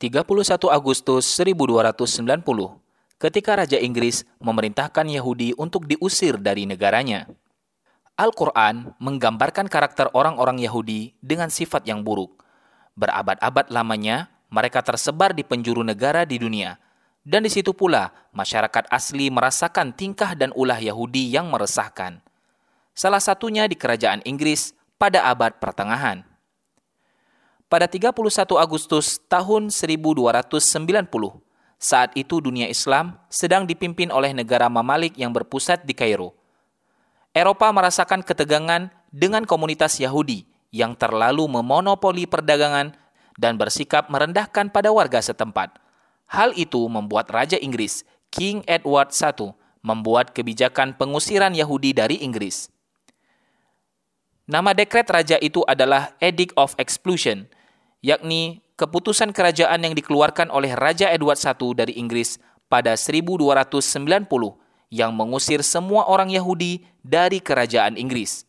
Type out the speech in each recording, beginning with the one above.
31 Agustus 1290, ketika Raja Inggris memerintahkan Yahudi untuk diusir dari negaranya. Al-Quran menggambarkan karakter orang-orang Yahudi dengan sifat yang buruk. Berabad-abad lamanya, mereka tersebar di penjuru negara di dunia, dan di situ pula masyarakat asli merasakan tingkah dan ulah Yahudi yang meresahkan. Salah satunya di kerajaan Inggris pada abad pertengahan pada 31 Agustus tahun 1290. Saat itu dunia Islam sedang dipimpin oleh negara Mamalik yang berpusat di Kairo. Eropa merasakan ketegangan dengan komunitas Yahudi yang terlalu memonopoli perdagangan dan bersikap merendahkan pada warga setempat. Hal itu membuat Raja Inggris, King Edward I, membuat kebijakan pengusiran Yahudi dari Inggris. Nama dekret raja itu adalah Edict of Exclusion – yakni keputusan kerajaan yang dikeluarkan oleh Raja Edward I dari Inggris pada 1290 yang mengusir semua orang Yahudi dari kerajaan Inggris.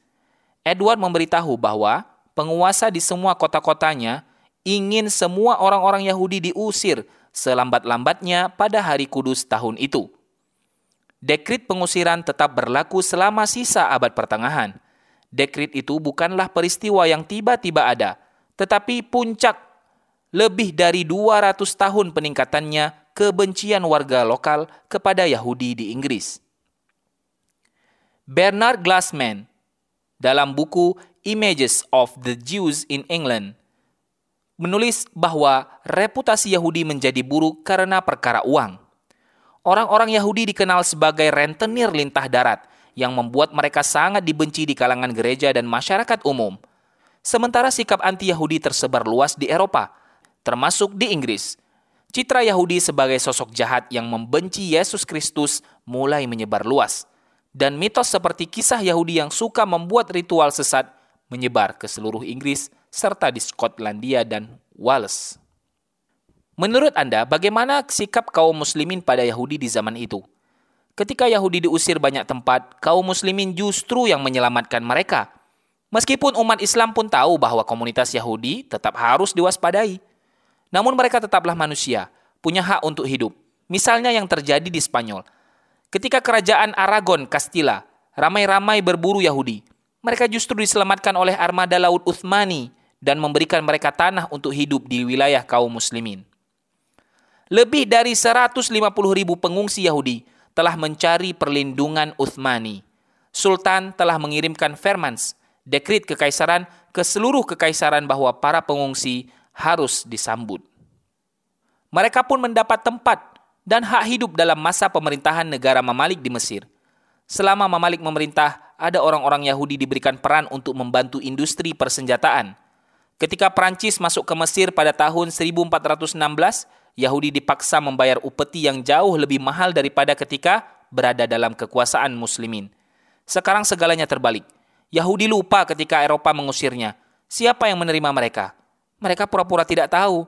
Edward memberitahu bahwa penguasa di semua kota-kotanya ingin semua orang-orang Yahudi diusir selambat-lambatnya pada hari kudus tahun itu. Dekrit pengusiran tetap berlaku selama sisa abad pertengahan. Dekrit itu bukanlah peristiwa yang tiba-tiba ada, tetapi puncak lebih dari 200 tahun peningkatannya kebencian warga lokal kepada Yahudi di Inggris. Bernard Glassman dalam buku Images of the Jews in England menulis bahwa reputasi Yahudi menjadi buruk karena perkara uang. Orang-orang Yahudi dikenal sebagai rentenir lintah darat yang membuat mereka sangat dibenci di kalangan gereja dan masyarakat umum – Sementara sikap anti-Yahudi tersebar luas di Eropa, termasuk di Inggris. Citra Yahudi sebagai sosok jahat yang membenci Yesus Kristus mulai menyebar luas. Dan mitos seperti kisah Yahudi yang suka membuat ritual sesat menyebar ke seluruh Inggris serta di Skotlandia dan Wales. Menurut Anda, bagaimana sikap kaum muslimin pada Yahudi di zaman itu? Ketika Yahudi diusir banyak tempat, kaum muslimin justru yang menyelamatkan mereka – Meskipun umat Islam pun tahu bahwa komunitas Yahudi tetap harus diwaspadai. Namun mereka tetaplah manusia, punya hak untuk hidup. Misalnya yang terjadi di Spanyol. Ketika kerajaan Aragon, Castilla, ramai-ramai berburu Yahudi. Mereka justru diselamatkan oleh armada laut Uthmani dan memberikan mereka tanah untuk hidup di wilayah kaum muslimin. Lebih dari 150 ribu pengungsi Yahudi telah mencari perlindungan Uthmani. Sultan telah mengirimkan fermans dekrit kekaisaran ke seluruh kekaisaran bahwa para pengungsi harus disambut. Mereka pun mendapat tempat dan hak hidup dalam masa pemerintahan negara Mamalik di Mesir. Selama Mamalik memerintah, ada orang-orang Yahudi diberikan peran untuk membantu industri persenjataan. Ketika Perancis masuk ke Mesir pada tahun 1416, Yahudi dipaksa membayar upeti yang jauh lebih mahal daripada ketika berada dalam kekuasaan muslimin. Sekarang segalanya terbalik. Yahudi lupa ketika Eropa mengusirnya. Siapa yang menerima mereka? Mereka pura-pura tidak tahu.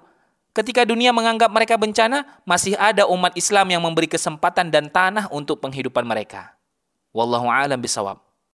Ketika dunia menganggap mereka bencana, masih ada umat Islam yang memberi kesempatan dan tanah untuk penghidupan mereka. Wallahu a'lam bisawab.